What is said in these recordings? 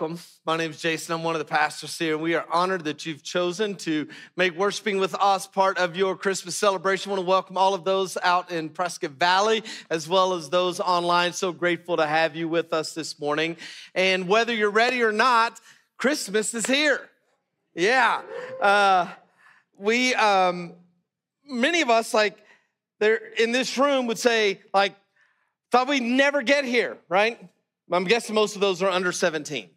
Welcome. My name is Jason. I'm one of the pastors here, and we are honored that you've chosen to make worshiping with us part of your Christmas celebration. I want to welcome all of those out in Prescott Valley, as well as those online. So grateful to have you with us this morning. And whether you're ready or not, Christmas is here. Yeah. Uh, we, um, many of us, like, there in this room would say, like, thought we'd never get here, right? I'm guessing most of those are under 17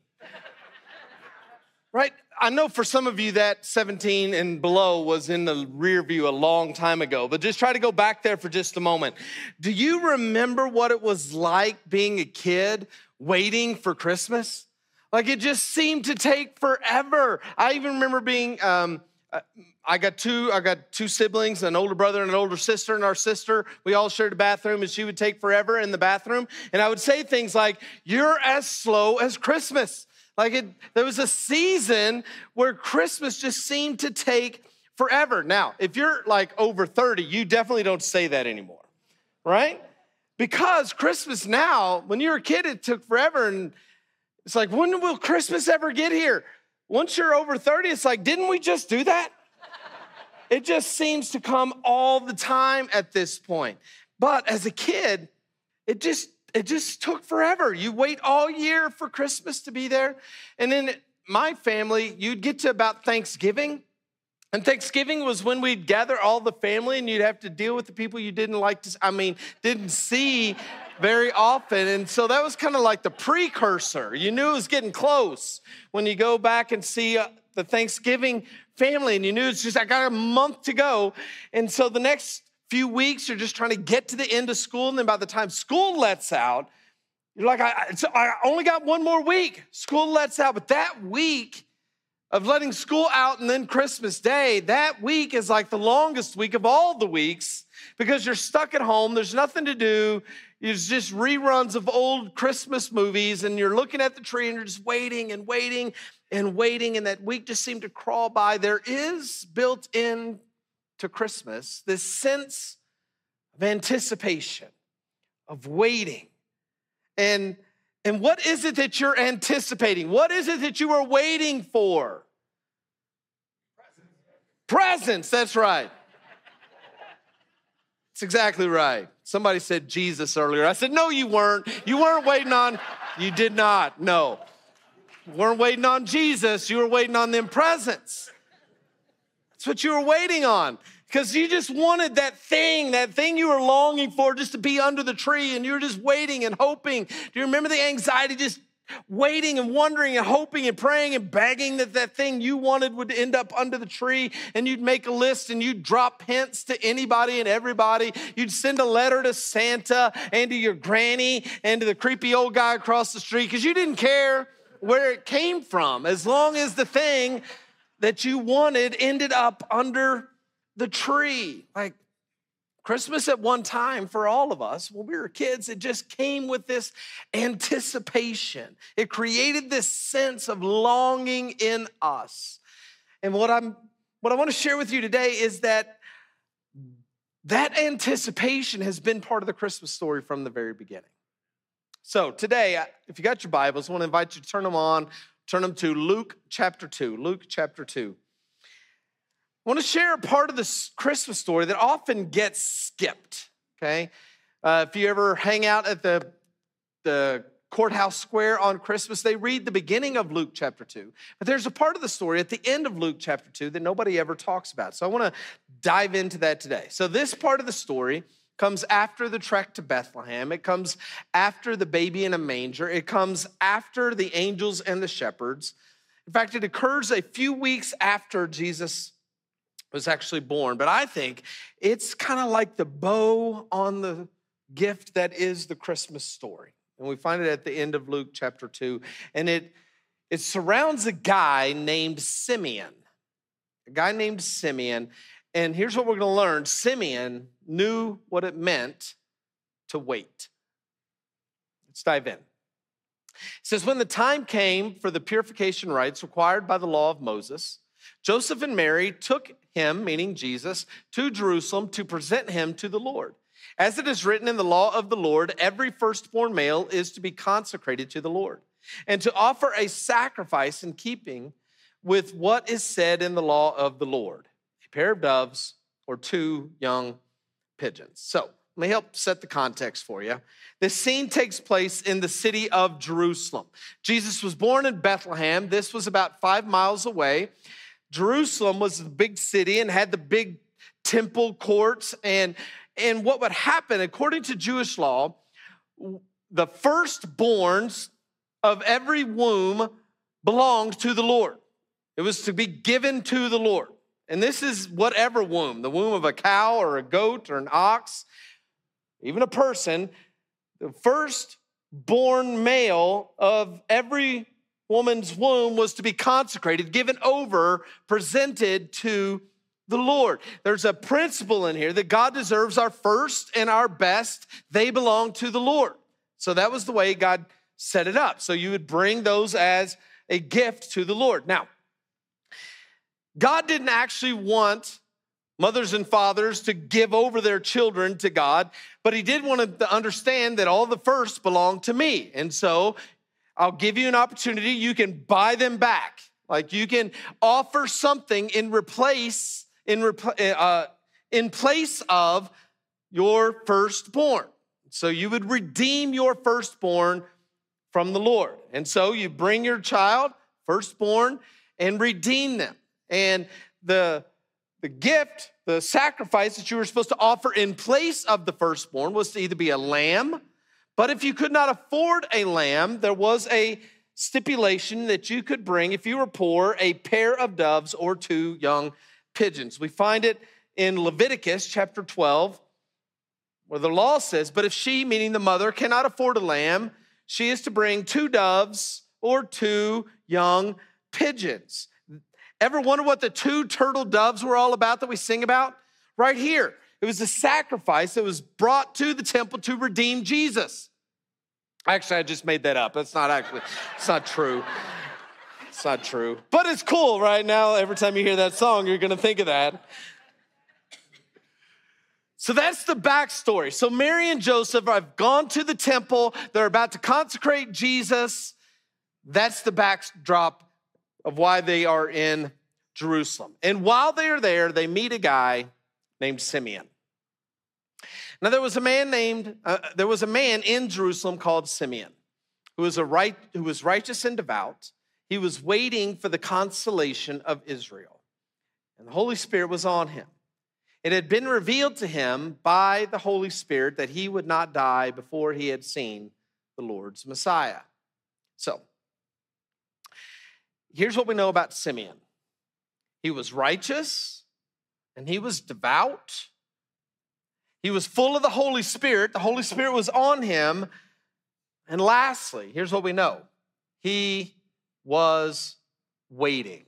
right? I know for some of you that 17 and below was in the rear view a long time ago, but just try to go back there for just a moment. Do you remember what it was like being a kid waiting for Christmas? Like it just seemed to take forever. I even remember being, um, uh, I got two, I got two siblings, an older brother and an older sister, and our sister, we all shared a bathroom, and she would take forever in the bathroom. And I would say things like, You're as slow as Christmas. Like it, there was a season where Christmas just seemed to take forever. Now, if you're like over 30, you definitely don't say that anymore, right? Because Christmas now, when you were a kid, it took forever. And it's like, when will Christmas ever get here? Once you're over 30, it's like, didn't we just do that? it just seems to come all the time at this point. But as a kid, it just it just took forever. You wait all year for Christmas to be there. And then my family, you'd get to about Thanksgiving. And Thanksgiving was when we'd gather all the family and you'd have to deal with the people you didn't like to, I mean, didn't see very often. And so that was kind of like the precursor. You knew it was getting close when you go back and see uh, the Thanksgiving family and you knew it's just, I got a month to go. And so the next few weeks, you're just trying to get to the end of school. And then by the time school lets out, you're like, I, I only got one more week. School lets out. But that week of letting school out and then Christmas Day, that week is like the longest week of all the weeks because you're stuck at home. There's nothing to do. It's just reruns of old Christmas movies, and you're looking at the tree and you're just waiting and waiting and waiting. And that week just seemed to crawl by. There is built in to Christmas, this sense of anticipation, of waiting. And, and what is it that you're anticipating? What is it that you are waiting for? Presents, that's right. It's exactly right. Somebody said Jesus earlier. I said, No, you weren't. You weren't waiting on, you did not. No. You weren't waiting on Jesus. You were waiting on them presents. That's what you were waiting on because you just wanted that thing, that thing you were longing for just to be under the tree and you were just waiting and hoping. Do you remember the anxiety just waiting and wondering and hoping and praying and begging that that thing you wanted would end up under the tree and you'd make a list and you'd drop hints to anybody and everybody you'd send a letter to santa and to your granny and to the creepy old guy across the street because you didn't care where it came from as long as the thing that you wanted ended up under the tree. Like Christmas at one time for all of us, when we were kids, it just came with this anticipation. It created this sense of longing in us. And what I'm what I want to share with you today is that that anticipation has been part of the Christmas story from the very beginning. So today, if you got your Bibles, I want to invite you to turn them on, turn them to Luke chapter 2. Luke chapter 2. I want to share a part of this Christmas story that often gets skipped, okay? Uh, if you ever hang out at the, the courthouse square on Christmas, they read the beginning of Luke chapter 2. But there's a part of the story at the end of Luke chapter 2 that nobody ever talks about. So I want to dive into that today. So, this part of the story comes after the trek to Bethlehem. It comes after the baby in a manger. It comes after the angels and the shepherds. In fact, it occurs a few weeks after Jesus was actually born. But I think it's kind of like the bow on the gift that is the Christmas story. And we find it at the end of Luke chapter 2. And it, it surrounds a guy named Simeon. A guy named Simeon. And here's what we're going to learn Simeon knew what it meant to wait. Let's dive in. It says, When the time came for the purification rites required by the law of Moses, Joseph and Mary took him, meaning Jesus, to Jerusalem to present him to the Lord. As it is written in the law of the Lord, every firstborn male is to be consecrated to the Lord and to offer a sacrifice in keeping with what is said in the law of the Lord a pair of doves or two young pigeons. So, let me help set the context for you. This scene takes place in the city of Jerusalem. Jesus was born in Bethlehem. This was about five miles away. Jerusalem was the big city and had the big temple courts. And, and what would happen, according to Jewish law, the firstborns of every womb belonged to the Lord. It was to be given to the Lord. And this is whatever womb the womb of a cow or a goat or an ox, even a person. The firstborn male of every woman's womb was to be consecrated, given over, presented to the Lord. There's a principle in here that God deserves our first and our best. They belong to the Lord. So that was the way God set it up. So you would bring those as a gift to the Lord. Now, God didn't actually want mothers and fathers to give over their children to God, but He did want to understand that all the first belong to me. And so I'll give you an opportunity. You can buy them back. Like you can offer something in replace in repl- uh, in place of your firstborn. So you would redeem your firstborn from the Lord. And so you bring your child, firstborn, and redeem them. And the the gift, the sacrifice that you were supposed to offer in place of the firstborn was to either be a lamb but if you could not afford a lamb, there was a stipulation that you could bring, if you were poor, a pair of doves or two young pigeons. We find it in Leviticus chapter 12, where the law says, But if she, meaning the mother, cannot afford a lamb, she is to bring two doves or two young pigeons. Ever wonder what the two turtle doves were all about that we sing about? Right here. It was a sacrifice that was brought to the temple to redeem Jesus. Actually, I just made that up. That's not actually, it's not true. It's not true. But it's cool right now. Every time you hear that song, you're going to think of that. So that's the backstory. So Mary and Joseph have gone to the temple. They're about to consecrate Jesus. That's the backdrop of why they are in Jerusalem. And while they are there, they meet a guy named Simeon. Now there was a man named uh, there was a man in Jerusalem called Simeon, who was a right who was righteous and devout. He was waiting for the consolation of Israel, and the Holy Spirit was on him. It had been revealed to him by the Holy Spirit that he would not die before he had seen the Lord's Messiah. So, here's what we know about Simeon he was righteous and he was devout he was full of the Holy Spirit. The Holy Spirit was on him. And lastly, here's what we know he was waiting.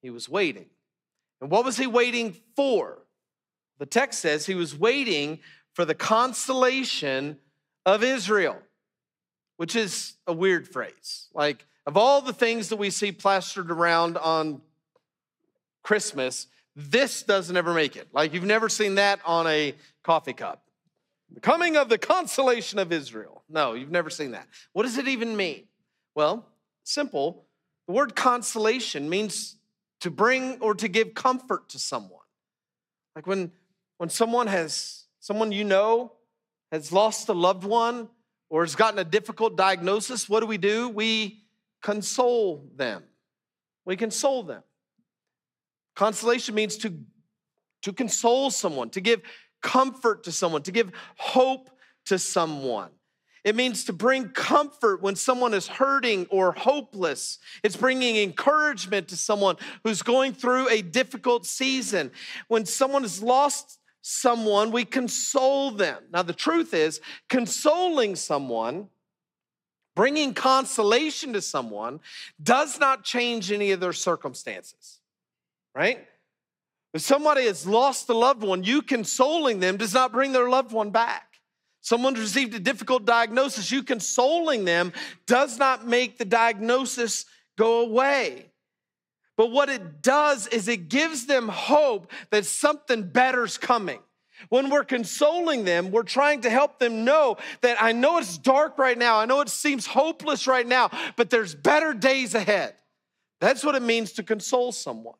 He was waiting. And what was he waiting for? The text says he was waiting for the consolation of Israel, which is a weird phrase. Like, of all the things that we see plastered around on Christmas, this doesn't ever make it. Like you've never seen that on a coffee cup. The coming of the consolation of Israel. No, you've never seen that. What does it even mean? Well, simple. The word consolation means to bring or to give comfort to someone. Like when, when someone has, someone you know has lost a loved one or has gotten a difficult diagnosis, what do we do? We console them. We console them. Consolation means to, to console someone, to give comfort to someone, to give hope to someone. It means to bring comfort when someone is hurting or hopeless. It's bringing encouragement to someone who's going through a difficult season. When someone has lost someone, we console them. Now, the truth is, consoling someone, bringing consolation to someone, does not change any of their circumstances, right? If somebody has lost a loved one, you consoling them does not bring their loved one back. Someone received a difficult diagnosis, you consoling them does not make the diagnosis go away. But what it does is it gives them hope that something better's coming. When we're consoling them, we're trying to help them know that I know it's dark right now, I know it seems hopeless right now, but there's better days ahead. That's what it means to console someone.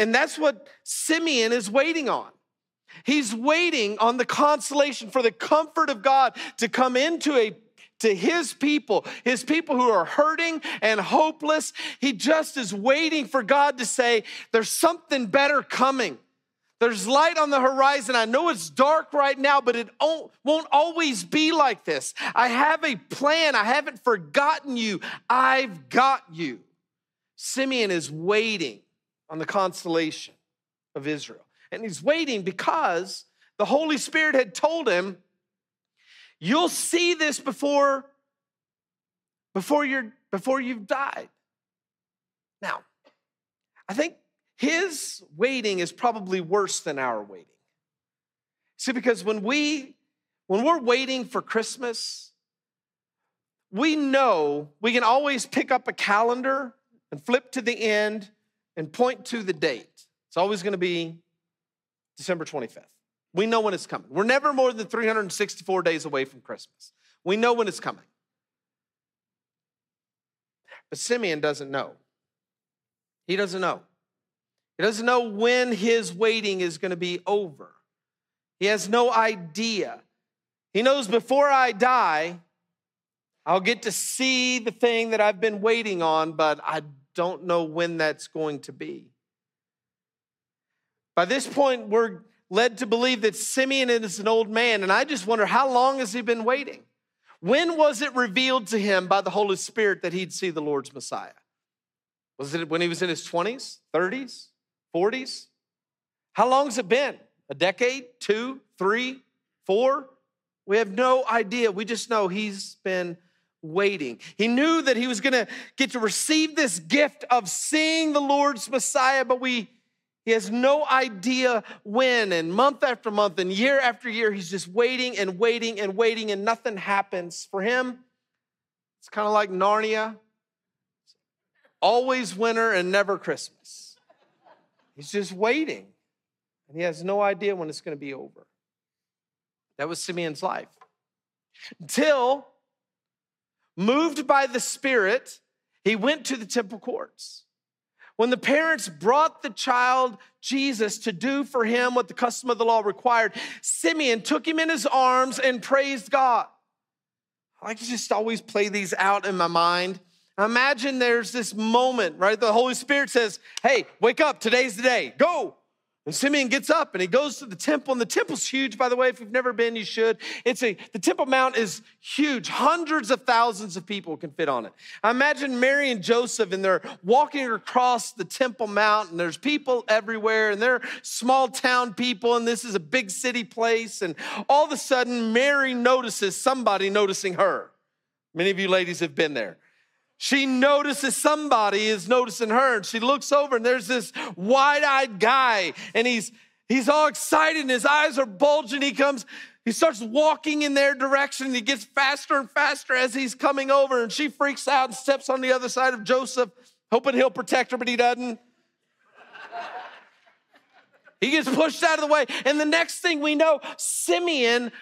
And that's what Simeon is waiting on. He's waiting on the consolation for the comfort of God to come into a to his people, his people who are hurting and hopeless. He just is waiting for God to say, There's something better coming. There's light on the horizon. I know it's dark right now, but it won't always be like this. I have a plan. I haven't forgotten you. I've got you. Simeon is waiting on the consolation of Israel. And he's waiting because the Holy Spirit had told him, You'll see this before, before, you're, before you've died. Now, I think his waiting is probably worse than our waiting. See, because when we when we're waiting for Christmas, we know we can always pick up a calendar and flip to the end and point to the date. It's always going to be December 25th. We know when it's coming. We're never more than 364 days away from Christmas. We know when it's coming. But Simeon doesn't know. He doesn't know. He doesn't know when his waiting is going to be over. He has no idea. He knows before I die, I'll get to see the thing that I've been waiting on, but I don't know when that's going to be. By this point, we're led to believe that Simeon is an old man, and I just wonder how long has he been waiting? When was it revealed to him by the Holy Spirit that he'd see the Lord's Messiah? Was it when he was in his 20s, 30s, 40s? How long has it been? A decade, two, three, four? We have no idea. We just know he's been waiting. He knew that he was going to get to receive this gift of seeing the Lord's Messiah, but we he has no idea when, and month after month, and year after year, he's just waiting and waiting and waiting, and nothing happens. For him, it's kind of like Narnia always winter and never Christmas. He's just waiting, and he has no idea when it's going to be over. That was Simeon's life. Until, moved by the Spirit, he went to the temple courts. When the parents brought the child Jesus to do for him what the custom of the law required, Simeon took him in his arms and praised God. I like to just always play these out in my mind. Imagine there's this moment, right? The Holy Spirit says, Hey, wake up, today's the day, go. And Simeon gets up and he goes to the temple, and the temple's huge, by the way. If you've never been, you should. It's a the Temple Mount is huge. Hundreds of thousands of people can fit on it. I imagine Mary and Joseph, and they're walking across the Temple Mount, and there's people everywhere, and they're small town people, and this is a big city place. And all of a sudden, Mary notices somebody noticing her. Many of you ladies have been there she notices somebody is noticing her and she looks over and there's this wide-eyed guy and he's he's all excited and his eyes are bulging he comes he starts walking in their direction and he gets faster and faster as he's coming over and she freaks out and steps on the other side of joseph hoping he'll protect her but he doesn't He gets pushed out of the way. And the next thing we know, Simeon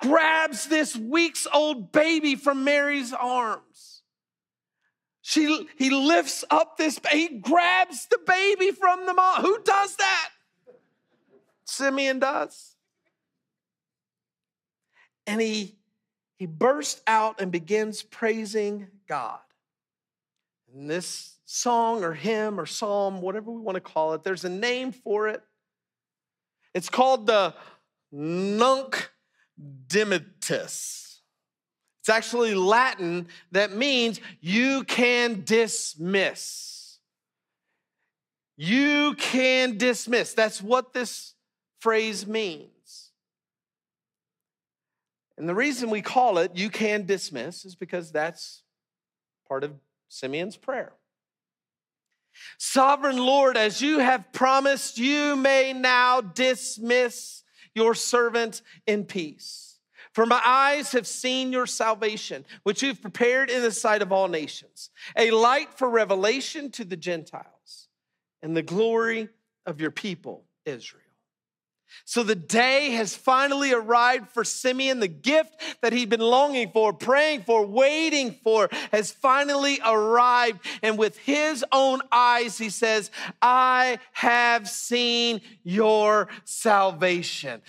grabs this weeks old baby from Mary's arms. She, he lifts up this, he grabs the baby from the mom. Who does that? Simeon does. And he, he bursts out and begins praising God. And this song or hymn or psalm, whatever we want to call it, there's a name for it. It's called the Nunc Dimittis. It's actually Latin that means you can dismiss. You can dismiss. That's what this phrase means. And the reason we call it you can dismiss is because that's part of Simeon's prayer. Sovereign Lord, as you have promised, you may now dismiss your servant in peace. For my eyes have seen your salvation, which you've prepared in the sight of all nations, a light for revelation to the Gentiles and the glory of your people, Israel. So the day has finally arrived for Simeon. The gift that he'd been longing for, praying for, waiting for has finally arrived. And with his own eyes, he says, I have seen your salvation.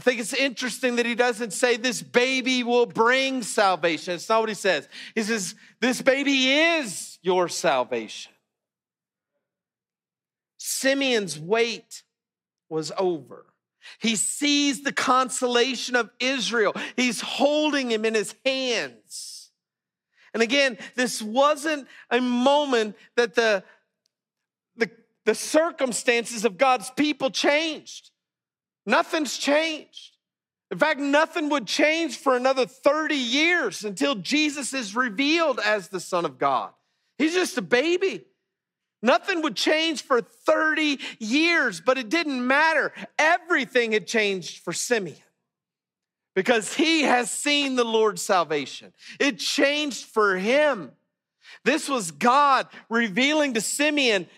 I think it's interesting that he doesn't say this baby will bring salvation. It's not what he says. He says, This baby is your salvation. Simeon's wait was over. He sees the consolation of Israel. He's holding him in his hands. And again, this wasn't a moment that the, the, the circumstances of God's people changed. Nothing's changed. In fact, nothing would change for another 30 years until Jesus is revealed as the Son of God. He's just a baby. Nothing would change for 30 years, but it didn't matter. Everything had changed for Simeon because he has seen the Lord's salvation. It changed for him. This was God revealing to Simeon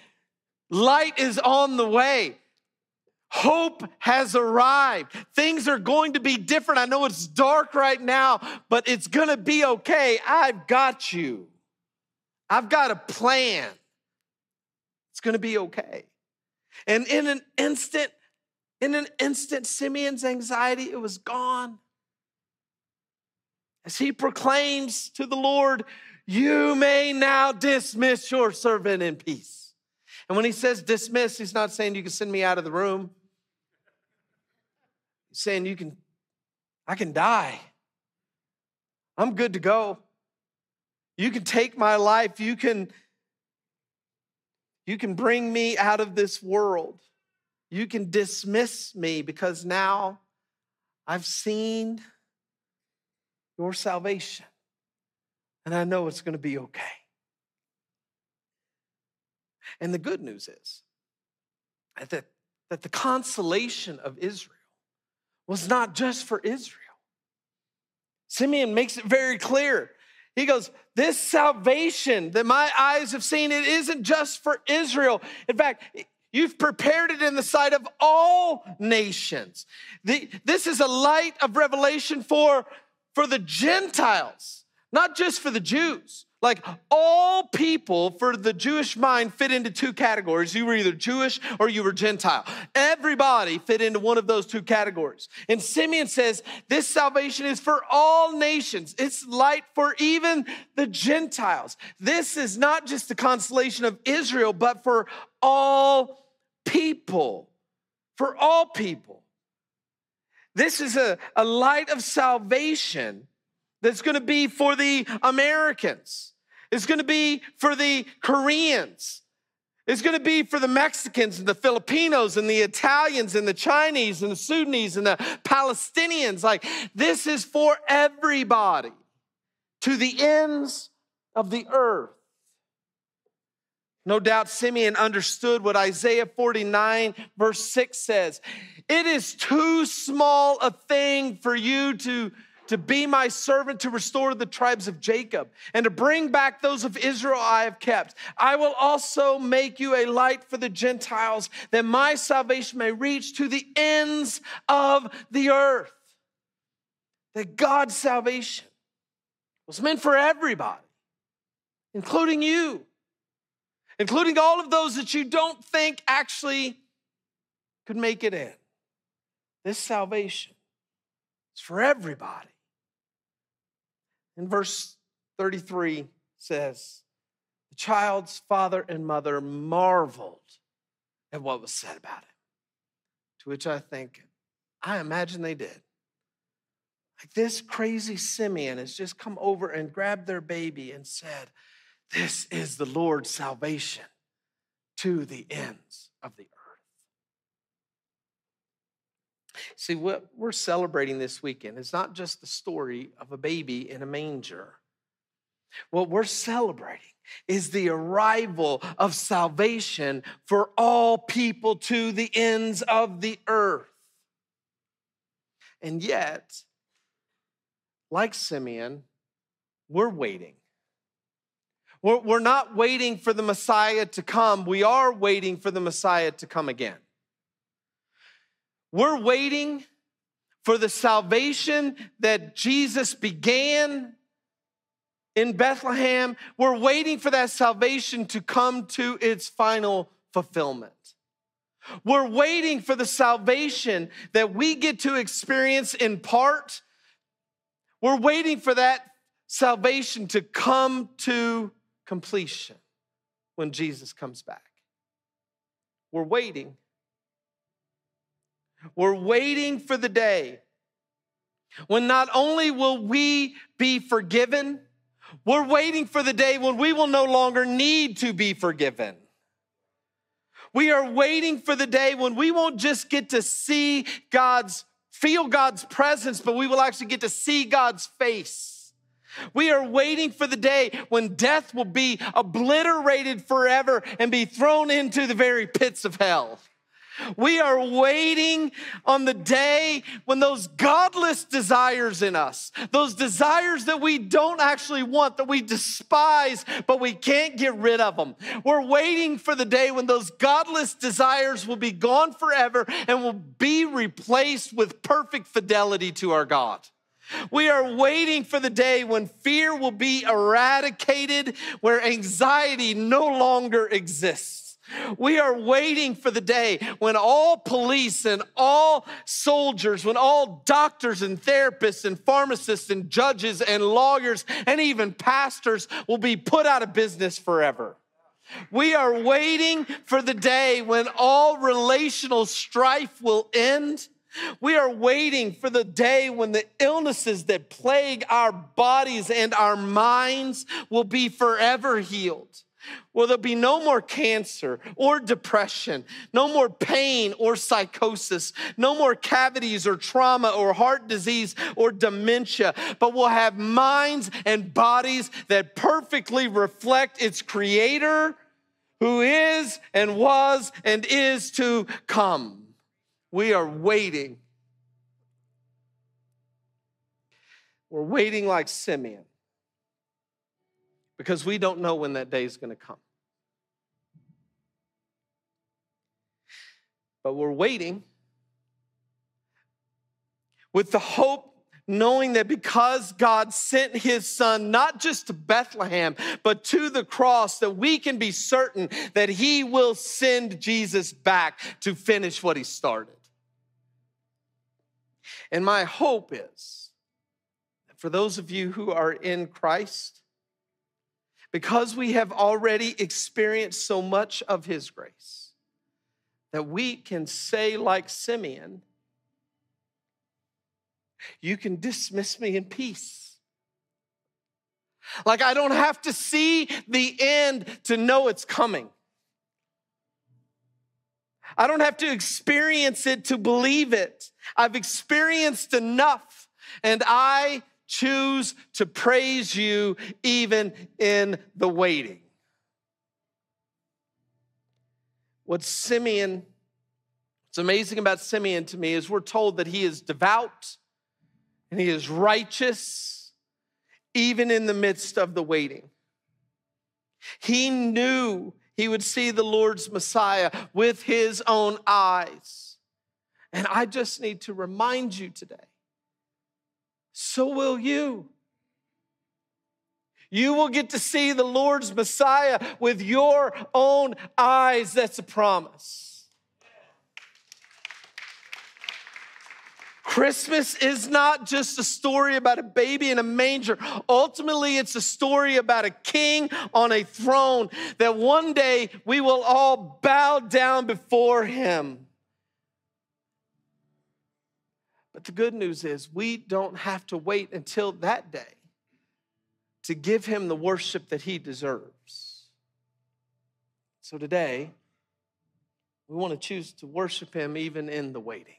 light is on the way. Hope has arrived. Things are going to be different. I know it's dark right now, but it's going to be okay. I've got you. I've got a plan. It's going to be okay. And in an instant, in an instant, Simeon's anxiety, it was gone. As he proclaims to the Lord, You may now dismiss your servant in peace. And when he says dismiss, he's not saying you can send me out of the room. Saying you can, I can die. I'm good to go. You can take my life. You can you can bring me out of this world. You can dismiss me because now I've seen your salvation and I know it's going to be okay. And the good news is that, that the consolation of Israel was not just for Israel. Simeon makes it very clear he goes, This salvation that my eyes have seen, it isn't just for Israel. In fact, You've prepared it in the sight of all nations. The, this is a light of revelation for, for the Gentiles, not just for the Jews. Like all people for the Jewish mind fit into two categories. You were either Jewish or you were Gentile. Everybody fit into one of those two categories. And Simeon says, This salvation is for all nations, it's light for even the Gentiles. This is not just the consolation of Israel, but for all people. For all people. This is a, a light of salvation that's going to be for the Americans. It's going to be for the Koreans. It's going to be for the Mexicans and the Filipinos and the Italians and the Chinese and the Sudanese and the Palestinians. Like, this is for everybody to the ends of the earth. No doubt Simeon understood what Isaiah 49, verse 6 says. It is too small a thing for you to, to be my servant to restore the tribes of Jacob and to bring back those of Israel I have kept. I will also make you a light for the Gentiles that my salvation may reach to the ends of the earth. That God's salvation was meant for everybody, including you, including all of those that you don't think actually could make it in. This salvation is for everybody. In verse 33 says, The child's father and mother marveled at what was said about him. To which I think, I imagine they did. Like this crazy Simeon has just come over and grabbed their baby and said, This is the Lord's salvation to the ends of the earth. See, what we're celebrating this weekend is not just the story of a baby in a manger. What we're celebrating is the arrival of salvation for all people to the ends of the earth. And yet, like Simeon, we're waiting. We're, not waiting for the Messiah to come, we are waiting for the Messiah to come again. We're waiting for the salvation that Jesus began in Bethlehem. We're waiting for that salvation to come to its final fulfillment. We're waiting for the salvation that we get to experience in part. We're waiting for that salvation to come to completion when Jesus comes back. We're waiting we're waiting for the day when not only will we be forgiven, we're waiting for the day when we will no longer need to be forgiven. We are waiting for the day when we won't just get to see God's, feel God's presence, but we will actually get to see God's face. We are waiting for the day when death will be obliterated forever and be thrown into the very pits of hell. We are waiting on the day when those godless desires in us, those desires that we don't actually want, that we despise, but we can't get rid of them. We're waiting for the day when those godless desires will be gone forever and will be replaced with perfect fidelity to our God. We are waiting for the day when fear will be eradicated, where anxiety no longer exists. We are waiting for the day when all police and all soldiers, when all doctors and therapists and pharmacists and judges and lawyers and even pastors will be put out of business forever. We are waiting for the day when all relational strife will end. We are waiting for the day when the illnesses that plague our bodies and our minds will be forever healed. Well, there'll be no more cancer or depression, no more pain or psychosis, no more cavities or trauma or heart disease or dementia, but we'll have minds and bodies that perfectly reflect its creator who is and was and is to come. We are waiting. We're waiting like Simeon because we don't know when that day is going to come. But we're waiting with the hope knowing that because God sent his son not just to Bethlehem, but to the cross, that we can be certain that he will send Jesus back to finish what he started. And my hope is for those of you who are in Christ, because we have already experienced so much of his grace, that we can say, like Simeon, you can dismiss me in peace. Like I don't have to see the end to know it's coming. I don't have to experience it to believe it. I've experienced enough, and I choose to praise you even in the waiting. What Simeon, what's amazing about Simeon to me is we're told that he is devout and he is righteous even in the midst of the waiting. He knew he would see the Lord's Messiah with his own eyes. And I just need to remind you today so will you. You will get to see the Lord's Messiah with your own eyes. That's a promise. Christmas is not just a story about a baby in a manger. Ultimately, it's a story about a king on a throne that one day we will all bow down before him. But the good news is, we don't have to wait until that day to give him the worship that he deserves. So today, we want to choose to worship him even in the waiting.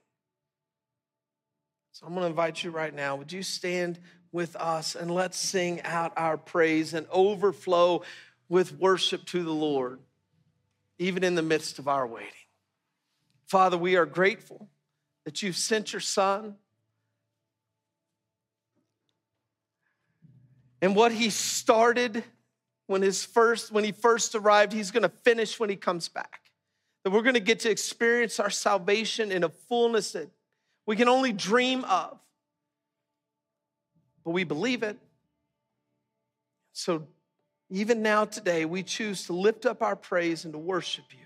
So I'm going to invite you right now. Would you stand with us and let's sing out our praise and overflow with worship to the Lord, even in the midst of our waiting? Father, we are grateful that you've sent your son. And what he started when his first when he first arrived, he's going to finish when he comes back. That we're going to get to experience our salvation in a fullness that we can only dream of. But we believe it. So even now today, we choose to lift up our praise and to worship you.